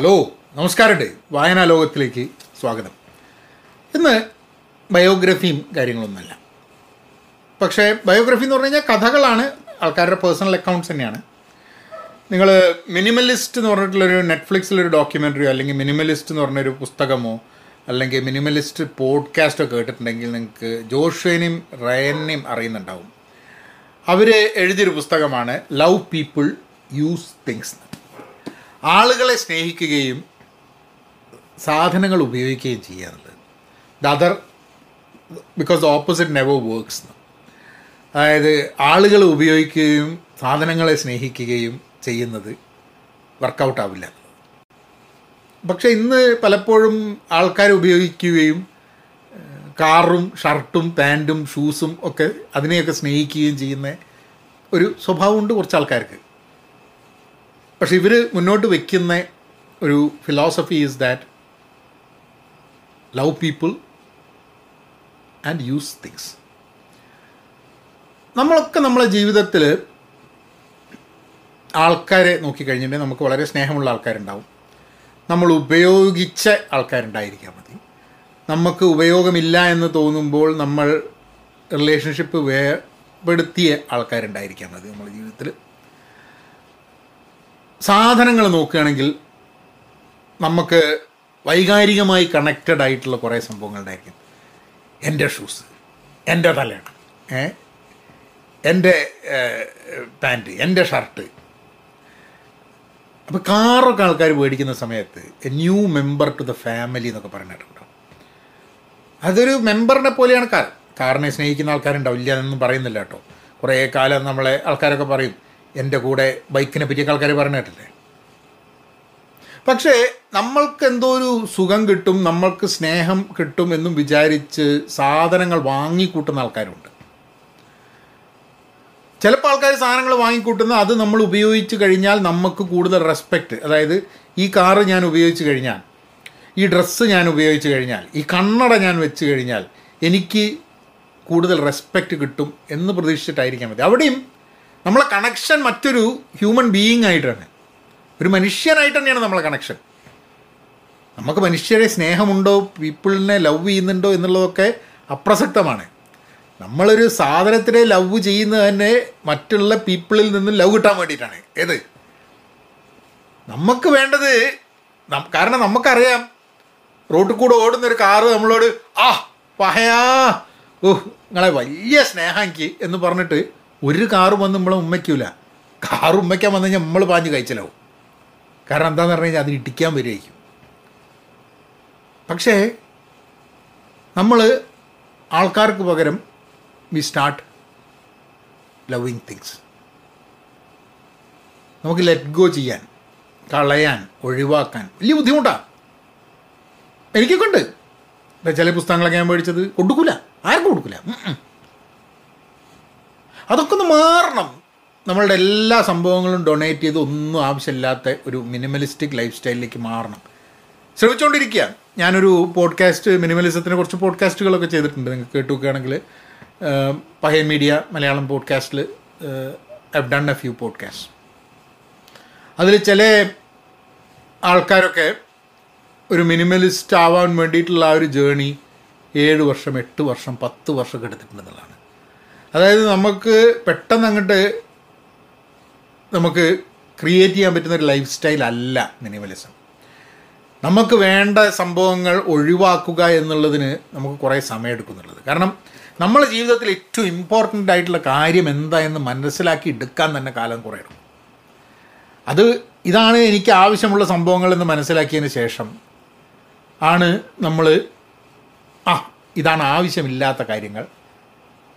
Hello നമസ്കാരമുണ്ട്. വായനാ ലോകത്തിലേക്ക് സ്വാഗതം. ഇന്ന് ബയോഗ്രഫിയും കാര്യങ്ങളൊന്നുമല്ല. പക്ഷേ ബയോഗ്രഫി എന്ന് പറഞ്ഞു കഴിഞ്ഞാൽ കഥകളാണ് ആൾക്കാരുടെ പേഴ്സണൽ അക്കൗണ്ട്സ് തന്നെയാണ്. നിങ്ങൾ മിനിമലിസ്റ്റ് എന്ന് പറഞ്ഞിട്ടുള്ളൊരു നെറ്റ്ഫ്ലിക്സിലൊരു ഡോക്യുമെന്ററിയോ അല്ലെങ്കിൽ മിനിമലിസ്റ്റ് എന്ന് പറഞ്ഞൊരു പുസ്തകമോ അല്ലെങ്കിൽ മിനിമലിസ്റ്റ് പോഡ്കാസ്റ്റോ കേട്ടിട്ടുണ്ടെങ്കിൽ നിങ്ങൾക്ക് ജോഷുവിനെയും റയനെയും അറിയുന്നുണ്ടാവും. അവർ എഴുതിയൊരു പുസ്തകമാണ് ലവ് പീപ്പിൾ യൂസ് തിങ്സ് ആളുകളെ സ്നേഹിക്കുകയും സാധനങ്ങൾ ഉപയോഗിക്കുകയും ചെയ്യുക the other because opposite never works അതായത് ആളുകൾ ഉപയോഗിക്കുകയും സാധനങ്ങളെ സ്നേഹിക്കുകയും ചെയ്യുന്നത് വർക്കൗട്ട് ആവില്ല. പക്ഷേ ഇന്ന് പലപ്പോഴും ആൾക്കാർ ഉപയോഗിക്കുകയും കാറും ഷർട്ടും പാന്റും ഷൂസും ഒക്കെ അതിനെയൊക്കെ സ്നേഹിക്കുകയും ചെയ്യുന്ന ഒരു സ്വഭാവമുണ്ട് കുറച്ച് ആൾക്കാർക്ക്. പക്ഷെ ഇവർ മുന്നോട്ട് വയ്ക്കുന്ന ഒരു philosophy is that love people and use things നമ്മളൊക്കെ നമ്മളെ ജീവിതത്തിൽ ആൾക്കാരെ നോക്കിക്കഴിഞ്ഞിട്ടുണ്ടെങ്കിൽ നമുക്ക് വളരെ സ്നേഹമുള്ള ആൾക്കാരുണ്ടാവും. നമ്മൾ ഉപയോഗിച്ച ആൾക്കാരുണ്ടായിരിക്കാം മതി. നമുക്ക് ഉപയോഗമില്ല എന്ന് തോന്നുമ്പോൾ നമ്മൾ റിലേഷൻഷിപ്പ് വേർപ്പെടുത്തിയ ആൾക്കാരുണ്ടായിരിക്കാം മതി നമ്മുടെ ജീവിതത്തിൽ സാധനങ്ങൾ നോക്കുകയാണെങ്കിൽ നമുക്ക് വൈകാരികമായി കണക്റ്റഡ് ആയിട്ടുള്ള കുറേ സംഭവങ്ങളുണ്ടായിരിക്കും എന്റെ ഷൂസ് എന്റെ തലയാണ് എന്റെ പാന്റ് എന്റെ ഷർട്ട് അപ്പോൾ കാറൊക്കെ ആൾക്കാർ മേടിക്കുന്ന സമയത്ത് a new member to the family എന്നൊക്കെ പറഞ്ഞിട്ടുണ്ടോ? അതൊരു മെമ്പറിനെ പോലെയാണ് കാർ കാറിനെ സ്നേഹിക്കുന്ന ആൾക്കാരുണ്ടാവില്ല എന്നൊന്നും പറയുന്നില്ല കേട്ടോ. കുറേ കാലം നമ്മളെ ആൾക്കാരൊക്കെ പറയും എന്റെ കൂടെ ബൈക്കിനെ പറ്റിയൊക്കെ ആൾക്കാർ പറഞ്ഞിട്ടില്ലേ? പക്ഷേ നമ്മൾക്ക് എന്തോ ഒരു സുഖം കിട്ടും നമ്മൾക്ക് സ്നേഹം കിട്ടും എന്നും വിചാരിച്ച് സാധനങ്ങൾ വാങ്ങിക്കൂട്ടുന്ന ആൾക്കാരുണ്ട്. ചിലപ്പോൾ ആൾക്കാർ സാധനങ്ങൾ വാങ്ങിക്കൂട്ടുന്ന അത് നമ്മൾ ഉപയോഗിച്ച് കഴിഞ്ഞാൽ നമുക്ക് കൂടുതൽ റെസ്പെക്റ്റ് അതായത് ഈ കാറ് ഞാൻ ഉപയോഗിച്ച് കഴിഞ്ഞാൽ ഈ ഡ്രസ്സ് ഞാൻ ഉപയോഗിച്ച് കഴിഞ്ഞാൽ ഈ കണ്ണട ഞാൻ വെച്ച് കഴിഞ്ഞാൽ എനിക്ക് കൂടുതൽ റെസ്പെക്റ്റ് കിട്ടും എന്ന് പ്രതീക്ഷിച്ചിട്ടായിരിക്കാൻ മതി. അവിടെയും നമ്മളെ കണക്ഷൻ മറ്റൊരു ഹ്യൂമൻ ബീയിങ് ആയിട്ടാണ്. ഒരു മനുഷ്യനായിട്ട് തന്നെയാണ് നമ്മളെ കണക്ഷൻ നമുക്ക് മനുഷ്യരെ സ്നേഹമുണ്ടോ പീപ്പിളിനെ ലവ് ചെയ്യുന്നുണ്ടോ എന്നുള്ളതൊക്കെ അപ്രസക്തമാണ്. നമ്മളൊരു സാധനത്തിനെ ലവ് ചെയ്യുന്നത് തന്നെ മറ്റുള്ള പീപ്പിളിൽ നിന്നും ലവ് കിട്ടാൻ വേണ്ടിയിട്ടാണ്. ഏത്? നമുക്ക് വേണ്ടത് കാരണം നമുക്കറിയാം റോട്ടിൽ കൂടെ ഓടുന്ന ഒരു കാറ് നമ്മളോട് ആ പഹയാ ഓഹ് നിങ്ങളെ വലിയ സ്നേഹം എന്ന് പറഞ്ഞിട്ട് ഒരു കാറ് വന്ന് നമ്മളെ ഉമ്മയ്ക്കൂല. കാറ് ഉമ്മയ്ക്കാൻ വന്നു കഴിഞ്ഞാൽ നമ്മൾ പാഞ്ഞ് കഴിച്ചലാവും കാരണം എന്താണെന്ന് പറഞ്ഞു കഴിഞ്ഞാൽ അത് ഇടിക്കാൻ വരുമായിരിക്കും പക്ഷേ നമ്മൾ ആൾക്കാർക്ക് പകരം വി സ്റ്റാർട്ട് ലവിങ് തിങ്സ് നമുക്ക് ലെറ്റ് ഗോ ചെയ്യാൻ കളയാൻ ഒഴിവാക്കാൻ വലിയ ബുദ്ധിമുട്ടാണ് എനിക്കൊക്കെ ഉണ്ട്. ചില പുസ്തകങ്ങളൊക്കെ ഞാൻ മേടിച്ചത് കൊടുക്കൂല. ആർക്കും കൊടുക്കൂല. അതൊക്കെ ഒന്ന് മാറണം. നമ്മളുടെ എല്ലാ സംഭവങ്ങളും ഡൊണേറ്റ് ചെയ്ത് ഒന്നും ആവശ്യമില്ലാത്ത ഒരു മിനിമലിസ്റ്റിക് ലൈഫ് സ്റ്റൈലിലേക്ക് മാറണം. ശ്രമിച്ചുകൊണ്ടിരിക്കുക ഞാനൊരു പോഡ്കാസ്റ്റ് മിനിമലിസത്തിനെ കുറച്ച് പോഡ്കാസ്റ്റുകളൊക്കെ ചെയ്തിട്ടുണ്ട്. നിങ്ങൾക്ക് കേട്ടു നോക്കുകയാണെങ്കിൽ പഹയ മീഡിയ മലയാളം പോഡ്കാസ്റ്റിൽ have done a few podcast അതിൽ ചില ആൾക്കാരൊക്കെ ഒരു മിനിമലിസ്റ്റ് ആവാൻ വേണ്ടിയിട്ടുള്ള ആ ഒരു ജേണി ഏഴ് വർഷം എട്ട് വർഷം പത്ത് വർഷമൊക്കെ എടുത്തിട്ടുണ്ടെന്നുള്ളതാണ്. അതായത് നമുക്ക് പെട്ടെന്ന് അങ്ങോട്ട് നമുക്ക് ക്രിയേറ്റ് ചെയ്യാൻ പറ്റുന്ന ഒരു ലൈഫ് സ്റ്റൈൽ അല്ല മിനിമലിസം നമുക്ക് വേണ്ട സംഭവങ്ങൾ ഒഴിവാക്കുക എന്നുള്ളതിന് നമുക്ക് കുറേ സമയം എടുക്കുന്നുള്ളത്. കാരണം നമ്മളെ ജീവിതത്തിൽ ഏറ്റവും ഇമ്പോർട്ടന്റ് ആയിട്ടുള്ള കാര്യം എന്താ എന്ന് മനസ്സിലാക്കി എടുക്കാൻ തന്നെ കാലം കുറേ എടുക്കും. അത് ഇതാണ് എനിക്ക് ആവശ്യമുള്ള സംഭവങ്ങൾ എന്ന് മനസ്സിലാക്കിയതിന് ശേഷം ആണ് നമ്മൾ ആ ഇതാണ് ആവശ്യമില്ലാത്ത കാര്യങ്ങൾ.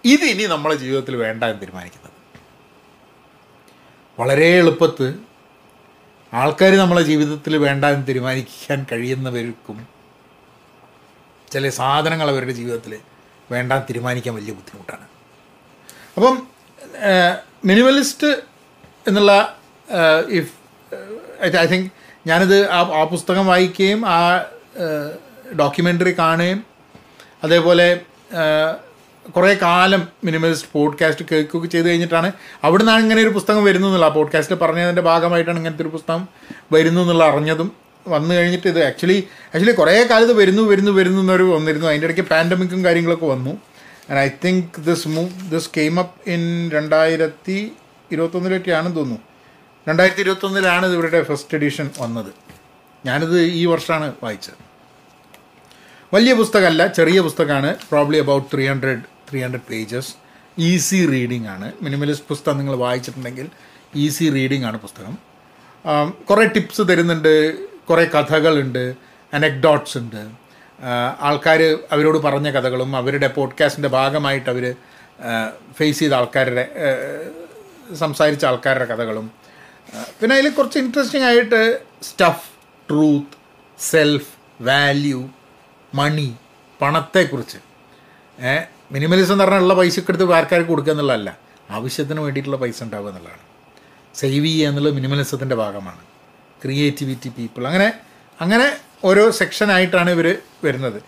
ഇത് ഇനി നമ്മളെ ജീവിതത്തിൽ വേണ്ട എന്ന് തീരുമാനിക്കുന്നത്. വളരെ എളുപ്പത്ത് ആൾക്കാർ നമ്മളെ ജീവിതത്തിൽ വേണ്ട എന്ന് തീരുമാനിക്കാൻ കഴിയുന്നവർക്കും ചില സാധനങ്ങൾ അവരുടെ ജീവിതത്തിൽ വേണ്ട തീരുമാനിക്കാൻ വലിയ ബുദ്ധിമുട്ടാണ്. അപ്പം മിനിമലിസ്റ്റ് എന്നുള്ള ഇഫ് ഐ തിങ്ക് ഞാനിത് ആ ആ പുസ്തകം വായിക്കുകയും ആ ഡോക്യുമെന്ററി കാണുകയും അതേപോലെ കുറേ കാലം മിനിമലിസ്റ്റ് പോഡ്കാസ്റ്റ് കേൾക്കുകയൊക്കെ ചെയ്ത് കഴിഞ്ഞിട്ടാണ് അവിടെ നിന്നാണ് ഇങ്ങനെ ഒരു പുസ്തകം വരുന്നു എന്നുള്ള. ആ പോഡ്കാസ്റ്റിൽ പറഞ്ഞതിന്റെ ഭാഗമായിട്ടാണ് ഇങ്ങനത്തെ ഒരു പുസ്തകം വരുന്നു എന്നുള്ള അറിഞ്ഞതും വന്നു കഴിഞ്ഞിട്ട് ഇത് ആക്ച്വലി ആക്ച്വലി കുറേ കാലത്ത് വരുന്നു വരുന്നു വരുന്നു എന്നൊരു വന്നിരുന്നു. അതിന്റെ ഇടയ്ക്ക് പാൻഡമിക്കും കാര്യങ്ങളൊക്കെ വന്നു. And I think this move this came up in രണ്ടായിരത്തി ഇരുപത്തൊന്നിലൊക്കെയാണെന്ന് തോന്നുന്നു. രണ്ടായിരത്തി ഇരുപത്തൊന്നിലാണ് ഇത് ഇവരുടെ ഫസ്റ്റ് എഡിഷൻ വന്നത്. ഞാനിത് ഈ വർഷമാണ് വായിച്ചത്. വലിയ പുസ്തകമല്ല ചെറിയ പുസ്തകമാണ്. Probably about three hundred three hundred pages easy reading ആണ്. മിനിമലിസ്റ്റ് പുസ്തകം നിങ്ങൾ വായിച്ചിട്ടുണ്ടെങ്കിൽ ഈസി റീഡിംഗ് ആണ് പുസ്തകം. കുറേ ടിപ്സ് തരുന്നുണ്ട്. കുറേ കഥകളുണ്ട്. അനക്ഡോട്ട്സ് ഉണ്ട്. ആൾക്കാർ അവരോട് പറഞ്ഞ കഥകളും അവരുടെ പോഡ്കാസ്റ്റിന്റെ ഭാഗമായിട്ട് അവർ ഫേസ് ചെയ്ത ആൾക്കാരുടെ സംസാരിച്ച ആൾക്കാരുടെ കഥകളും. പിന്നെ അതിൽ കുറച്ച് ഇൻട്രസ്റ്റിംഗ് ആയിട്ട് stuff truth self value money പണത്തെക്കുറിച്ച്. Minimalism എന്ന് പറഞ്ഞാൽ ഉള്ള പൈസക്ക് എടുത്ത് ആൾക്കാർക്ക് കൊടുക്കുക എന്നുള്ളതല്ല. ആവശ്യത്തിന് വേണ്ടിയിട്ടുള്ള പൈസ ഉണ്ടാവുക എന്നുള്ളതാണ്. സേവ് ചെയ്യുക എന്നുള്ളത് മിനിമലിസത്തിന്റെ ഭാഗമാണ്. Creativity people. അങ്ങനെ അങ്ങനെ ഓരോ സെക്ഷനായിട്ടാണ് ഇവർ വരുന്നത്.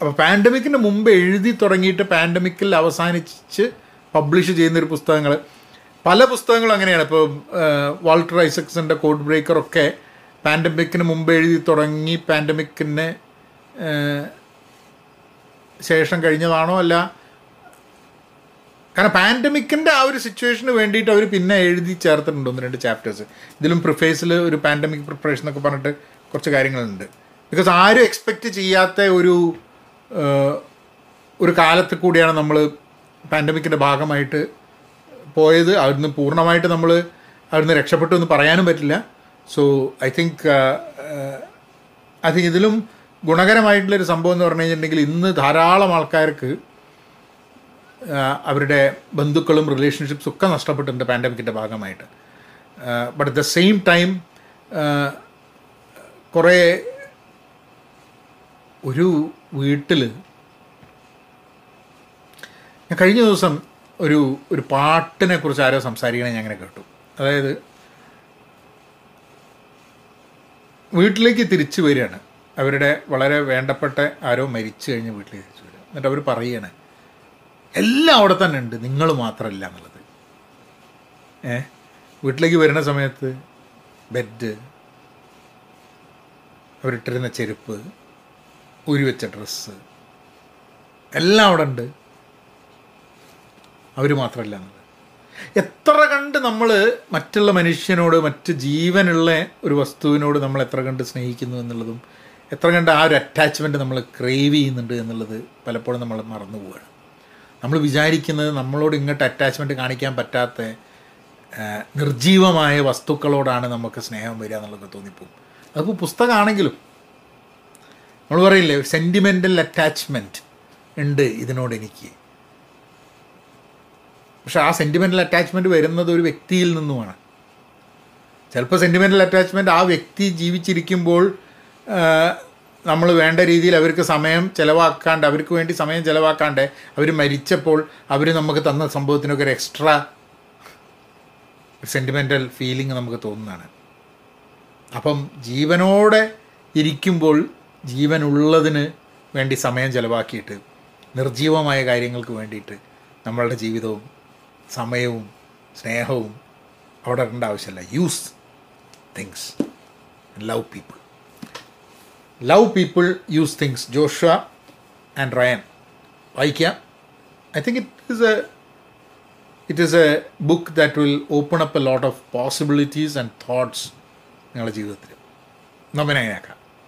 അപ്പോൾ പാൻഡമിക്കിന് മുമ്പ് എഴുതി തുടങ്ങിയിട്ട് പാൻഡമിക്കിൽ അവസാനിച്ച് പബ്ലിഷ് ചെയ്യുന്നൊരു പുസ്തകങ്ങൾ പല പുസ്തകങ്ങളും അങ്ങനെയാണ്. ഇപ്പോൾ വാൾട്ടർ ഐസക്സിന്റെ കോഡ് ബ്രേക്കറൊക്കെ പാൻഡമിക്കിന് മുമ്പ് എഴുതി തുടങ്ങി പാൻഡമിക്കിന് ശേഷം കഴിഞ്ഞതാണോ അല്ല? കാരണം പാൻഡമിക്കിന്റെ ആ ഒരു സിറ്റുവേഷന് വേണ്ടിയിട്ട് അവർ പിന്നെ എഴുതി ചേർത്തിട്ടുണ്ട് ഒന്ന് രണ്ട് ചാപ്റ്റേഴ്സ് ഇതിലും പ്രിഫേസിൽ ഒരു പാൻഡമിക് പ്രിപ്പറേഷൻ എന്നൊക്കെ പറഞ്ഞിട്ട് കുറച്ച് കാര്യങ്ങളുണ്ട്. ബിക്കോസ് ആരും എക്സ്പെക്റ്റ് ചെയ്യാത്ത ഒരു ഒരു കാലത്ത് കൂടിയാണ് നമ്മൾ പാൻഡമിക്കിന്റെ ഭാഗമായിട്ട് പോയത്. അവിടുന്ന് പൂർണമായിട്ട് നമ്മൾ അവിടുന്ന് രക്ഷപ്പെട്ടു എന്ന് പറയാനും പറ്റില്ല. So I think I think ഇതിലും ഗുണകരമായിട്ടുള്ളൊരു സംഭവം എന്ന് പറഞ്ഞു കഴിഞ്ഞിട്ടുണ്ടെങ്കിൽ ഇന്ന് ധാരാളം ആൾക്കാർക്ക് അവരുടെ ബന്ധുക്കളും റിലേഷൻഷിപ്സും ഒക്കെ നഷ്ടപ്പെട്ടിട്ടുണ്ട് പാൻഡമിക്കിന്റെ ഭാഗമായിട്ട്. But at the same time കുറേ ഒരു വീട്ടിൽ ഞാൻ കഴിഞ്ഞ ദിവസം ഒരു ഒരു പാട്ടിനെ കുറിച്ച് ആരോ സംസാരിക്കണേ ഞാൻ അങ്ങനെ കേട്ടു. അതായത് വീട്ടിലേക്ക് തിരിച്ചു വരികയാണ്. അവരുടെ വളരെ വേണ്ടപ്പെട്ട ആരോ മരിച്ചു കഴിഞ്ഞ് വീട്ടിൽ തിരിച്ചു വരും. എന്നിട്ട് അവർ പറയണ എല്ലാം അവിടെ തന്നെ ഉണ്ട് നിങ്ങൾ മാത്രമല്ല എന്നുള്ളത്. ഏ? വീട്ടിലേക്ക് വരുന്ന സമയത്ത് ബെഡ് അവരിട്ടിരുന്ന ചെരുപ്പ് ഉരുവെച്ച വെച്ച ഡ്രസ്സ് എല്ലാം അവിടെ ഉണ്ട്. അവർ മാത്രമല്ല എന്നുള്ളത്. എത്ര കണ്ട് നമ്മൾ മറ്റുള്ള മനുഷ്യനോട് മറ്റ് ജീവനുള്ള ഒരു വസ്തുവിനോട് നമ്മൾ എത്ര കണ്ട് സ്നേഹിക്കുന്നു എന്നുള്ളതും എത്ര കണ്ട ആ ഒരു അറ്റാച്ച്മെന്റ് നമ്മൾ ക്രേവ് ചെയ്യുന്നുണ്ട് എന്നുള്ളത് പലപ്പോഴും നമ്മൾ മറന്നു പോവുകയാണ്. നമ്മൾ വിചാരിക്കുന്നത് നമ്മളോട് ഇങ്ങോട്ട് അറ്റാച്ച്മെന്റ് കാണിക്കാൻ പറ്റാത്ത നിർജീവമായ വസ്തുക്കളോടാണ് നമുക്ക് സ്നേഹം വരിക എന്നുള്ളത് തോന്നിപ്പോകും അതിപ്പോൾ പുസ്തകമാണെങ്കിലും നമ്മൾ പറയില്ലേ സെന്റിമെന്റൽ അറ്റാച്ച്മെന്റ് ഉണ്ട് ഇതിനോട് എനിക്ക്. പക്ഷെ ആ സെന്റിമെന്റൽ അറ്റാച്ച്മെന്റ് വരുന്നത് ഒരു വ്യക്തിയിൽ നിന്നുമാണ്. ചിലപ്പോൾ സെന്റിമെന്റൽ അറ്റാച്ച്മെന്റ് ആ വ്യക്തി ജീവിച്ചിരിക്കുമ്പോൾ നമ്മൾ വേണ്ട രീതിയിൽ അവർക്ക് സമയം ചിലവാക്കാണ്ട് അവർക്ക് വേണ്ടി സമയം ചിലവാക്കാണ്ട് അവർ മരിച്ചപ്പോൾ അവർ നമുക്ക് തന്ന സംഭവത്തിനൊക്കെ ഒരു എക്സ്ട്രാ സെന്റിമെന്റൽ ഫീലിംഗ് നമുക്ക് തോന്നുന്നതാണ്. അപ്പം ജീവനോടെ ഇരിക്കുമ്പോൾ ജീവനുള്ളതിന് വേണ്ടി സമയം ചിലവാക്കിയിട്ട് നിർജീവമായ കാര്യങ്ങൾക്ക് വേണ്ടിയിട്ട് നമ്മളുടെ ജീവിതവും സമയവും സ്നേഹവും അവിടെ ഇടേണ്ട ആവശ്യമില്ല. Use things love people love people use things Joshua and Ryan വായിക്കാം. I think it is a it is a book that will open up a lot of possibilities and thoughts നിങ്ങളുടെ ജീവിതത്തിൽ. നമ്മനെ അങ്ങനെയാക്കാം